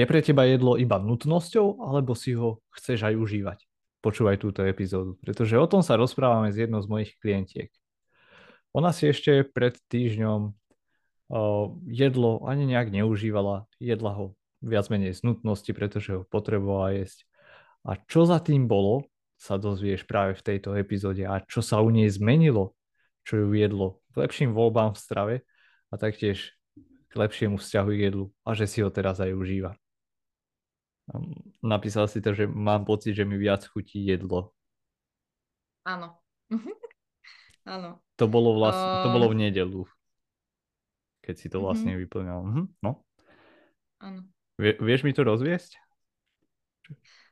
Je pre teba jedlo iba nutnosťou, alebo si ho chceš aj užívať? Počúvaj túto epizódu, pretože o tom sa rozprávame s jednou z mojich klientiek. Ona si ešte pred týždňom jedlo ani nejak neužívala, jedla ho viac menej z nutnosti, pretože ho potrebovala jesť. A čo za tým bolo, sa dozvieš práve v tejto epizóde a čo sa u nej zmenilo, čo ju viedlo k lepším voľbám v strave a taktiež k lepšiemu vzťahu k jedlu a že si ho teraz aj užíva. Napísal si to, že mám pocit, že mi viac chutí jedlo. Áno. Áno. To bolo, vlastne, uh... to bolo v nedelu, keď si to mhm. vlastne uh-huh. vyplňal. Uh-huh. No. Áno. Vie, vieš mi to rozviesť?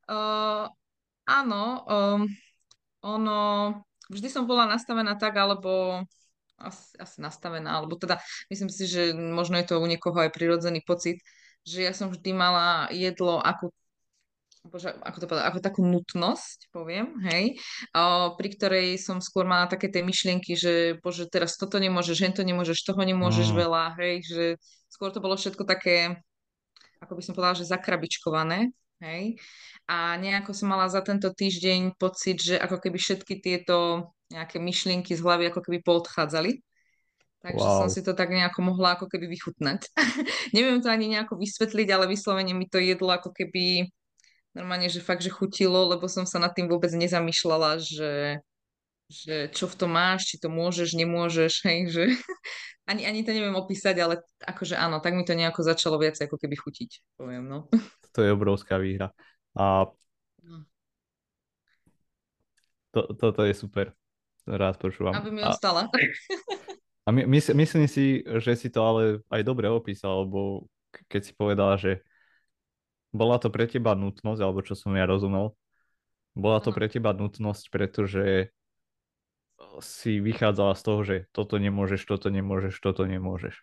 Uh, áno. Um, ono... Vždy som bola nastavená tak, alebo asi, asi nastavená, alebo teda myslím si, že možno je to u niekoho aj prirodzený pocit, že ja som vždy mala jedlo ako bože, ako to povedať, ako takú nutnosť, poviem, hej, o, pri ktorej som skôr mala také tie myšlienky, že bože, teraz toto nemôžeš, hen to nemôžeš, toho nemôžeš mm. veľa, hej, že skôr to bolo všetko také, ako by som povedala, že zakrabičkované, hej, a nejako som mala za tento týždeň pocit, že ako keby všetky tieto nejaké myšlienky z hlavy ako keby poodchádzali, Takže wow. som si to tak nejako mohla ako keby vychutnať. Neviem to ani nejako vysvetliť, ale vyslovene mi to jedlo ako keby normálne, že fakt, že chutilo, lebo som sa nad tým vôbec nezamýšľala, že, že čo v tom máš, či to môžeš, nemôžeš, hej, že ani, ani to neviem opísať, ale akože áno, tak mi to nejako začalo viac ako keby chutiť, poviem, no. To je obrovská výhra. A no. to, toto je super. Rád počúvam. Aby mi ostala. A... A my, my, myslím si, že si to ale aj dobre opísal, lebo keď si povedala, že bola to pre teba nutnosť, alebo čo som ja rozumel, bola to pre teba nutnosť, pretože si vychádzala z toho, že toto nemôžeš, toto nemôžeš, toto nemôžeš.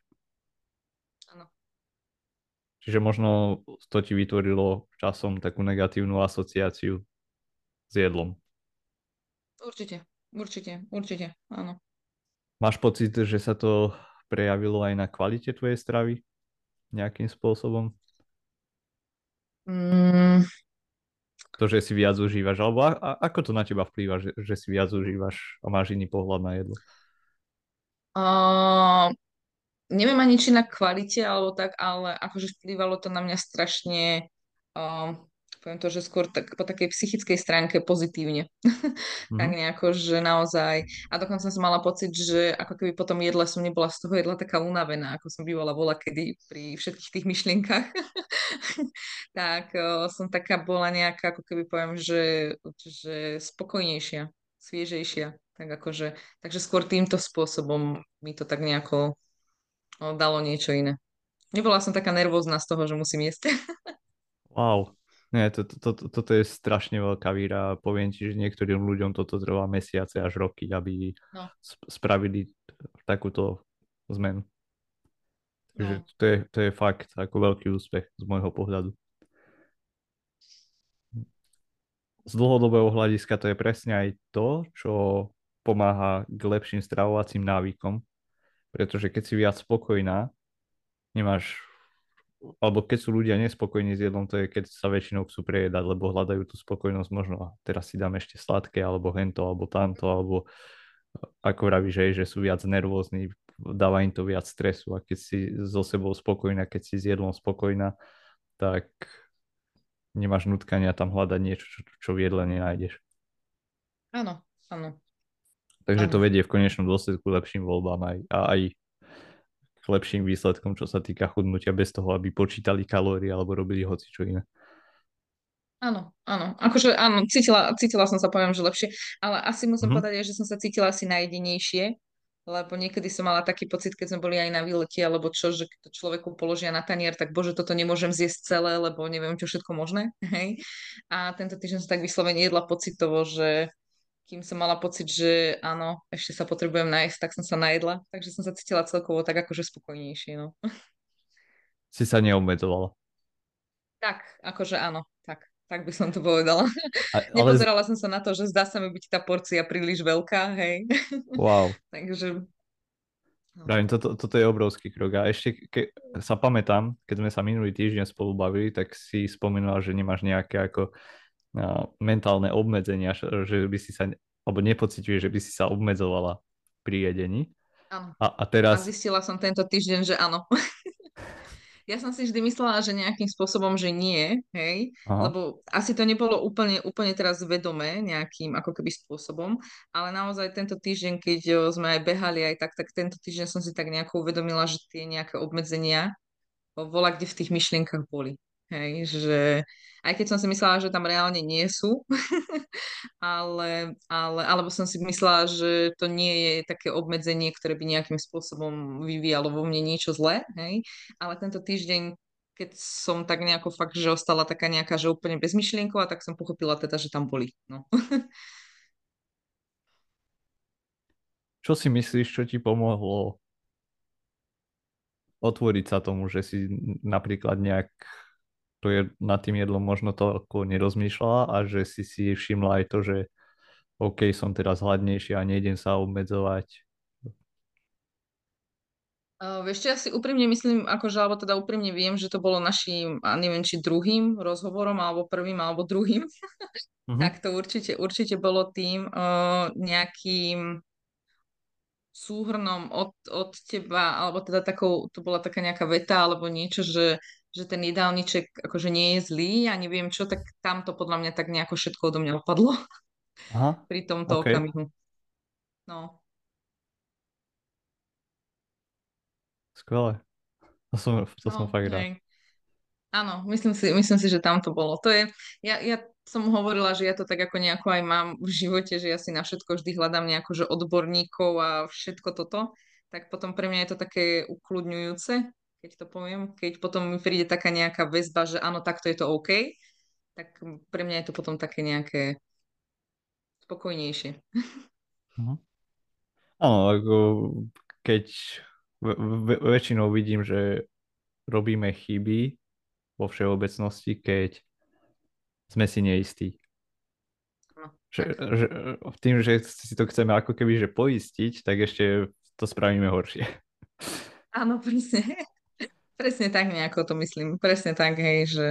Áno. Čiže možno to ti vytvorilo časom takú negatívnu asociáciu s jedlom. Určite, určite, určite, áno. Máš pocit, že sa to prejavilo aj na kvalite tvojej stravy nejakým spôsobom? Mm. To, že si viac užívaš, alebo a, a, ako to na teba vplýva, že, že si viac užívaš a máš iný pohľad na jedlo? Uh, neviem ani či na kvalite alebo tak, ale akože vplývalo to na mňa strašne uh, poviem to, že skôr tak, po takej psychickej stránke pozitívne. Mm-hmm. tak nejako, že naozaj, a dokonca som mala pocit, že ako keby potom jedle som nebola z toho jedla taká unavená, ako som bývala bola kedy pri všetkých tých myšlienkach. tak o, som taká bola nejaká, ako keby poviem, že, že spokojnejšia, sviežejšia. Tak akože, takže skôr týmto spôsobom mi to tak nejako o, dalo niečo iné. Nebola som taká nervózna z toho, že musím jesť. wow, nie, to, to, to, toto je strašne veľká víra. Poviem ti, že niektorým ľuďom toto trvá mesiace až roky, aby no. spravili takúto zmenu. Takže no. to, je, to je fakt ako veľký úspech z môjho pohľadu. Z dlhodobého hľadiska to je presne aj to, čo pomáha k lepším stravovacím návykom, pretože keď si viac spokojná, nemáš alebo keď sú ľudia nespokojní s jedlom, to je keď sa väčšinou chcú prejedať, lebo hľadajú tú spokojnosť možno a teraz si dám ešte sladké, alebo hento, alebo tamto, alebo ako vravíš, že, že sú viac nervózni, dáva im to viac stresu a keď si so sebou spokojná, keď si s jedlom spokojná, tak nemáš nutkania tam hľadať niečo, čo, čo v jedle nenájdeš. Áno, áno. Takže áno. to vedie v konečnom dôsledku lepším voľbám aj, a aj k lepším výsledkom, čo sa týka chudnutia, bez toho, aby počítali kalórie alebo robili hoci čo iné. Áno, áno. Akože áno, cítila, cítila som sa, poviem, že lepšie, ale asi musím mm-hmm. povedať, že som sa cítila asi najjedinejšie, lebo niekedy som mala taký pocit, keď sme boli aj na výlete, alebo čo, že keď to človeku položia na tanier, tak bože, toto nemôžem zjesť celé, lebo neviem, čo všetko možné. Hej. A tento týždeň som tak vyslovene jedla pocitovo, že kým som mala pocit, že áno, ešte sa potrebujem nájsť, tak som sa najedla, takže som sa cítila celkovo tak akože spokojnejšie, no. Si sa neobmedzovala. Tak, akože áno, tak. Tak by som to povedala. A, ale... Nepozerala som sa na to, že zdá sa mi byť tá porcia príliš veľká, hej. Wow. Takže... No. Pravím, toto, toto je obrovský krok. A ešte ke, sa pamätám, keď sme sa minulý týždeň spolu bavili, tak si spomenula, že nemáš nejaké ako mentálne obmedzenia, že by si sa, alebo nepociťuješ, že by si sa obmedzovala pri jedení. Áno. A, a teraz... A zistila som tento týždeň, že áno. Ja som si vždy myslela, že nejakým spôsobom, že nie, hej, Aha. lebo asi to nebolo úplne, úplne teraz vedomé nejakým ako keby spôsobom, ale naozaj tento týždeň, keď sme aj behali aj tak, tak tento týždeň som si tak nejako uvedomila, že tie nejaké obmedzenia vola kde v tých myšlienkach boli. Hej, že aj keď som si myslela, že tam reálne nie sú, ale, ale, alebo som si myslela, že to nie je také obmedzenie, ktoré by nejakým spôsobom vyvíjalo vo mne niečo zlé, hej, ale tento týždeň keď som tak nejako fakt, že ostala taká nejaká, že úplne bezmyšlienková, tak som pochopila teda, že tam boli. No. čo si myslíš, čo ti pomohlo otvoriť sa tomu, že si napríklad nejak to je nad tým jedlom možno ako nerozmýšľala a že si si všimla aj to, že OK, som teraz hladnejší a nejdem sa obmedzovať. Uh, vieš, ja si úprimne myslím, akože, alebo teda úprimne viem, že to bolo našim, a neviem, či druhým rozhovorom, alebo prvým, alebo druhým. Uh-huh. tak to určite, určite bolo tým uh, nejakým súhrnom od, od teba, alebo teda takou, to bola taká nejaká veta, alebo niečo, že že ten jedálniček akože nie je zlý a neviem čo, tak tam to podľa mňa tak nejako všetko odo mňa opadlo Aha, pri tomto okay. okamihu. No. Skvelé. To som, to no, som fakt rád. Áno, myslím si, myslím si, že tam to bolo. To je, ja, ja som hovorila, že ja to tak ako nejako aj mám v živote, že ja si na všetko vždy hľadám nejako, že odborníkov a všetko toto, tak potom pre mňa je to také ukludňujúce, keď to poviem, keď potom mi príde taká nejaká väzba, že áno, takto je to OK, tak pre mňa je to potom také nejaké spokojnejšie. Uh-huh. Áno, ako keď väčšinou vidím, že robíme chyby vo všeobecnosti, keď sme si neistí. No, že, že, tým, že si to chceme ako keby že poistiť, tak ešte to spravíme horšie. Áno, presne. Presne tak nejako to myslím. Presne tak, hej, že...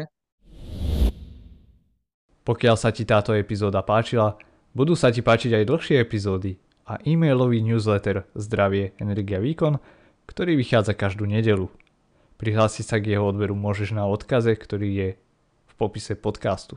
Pokiaľ sa ti táto epizóda páčila, budú sa ti páčiť aj dlhšie epizódy a e-mailový newsletter Zdravie, Energia, Výkon, ktorý vychádza každú nedelu. Prihlásiť sa k jeho odberu môžeš na odkaze, ktorý je v popise podcastu.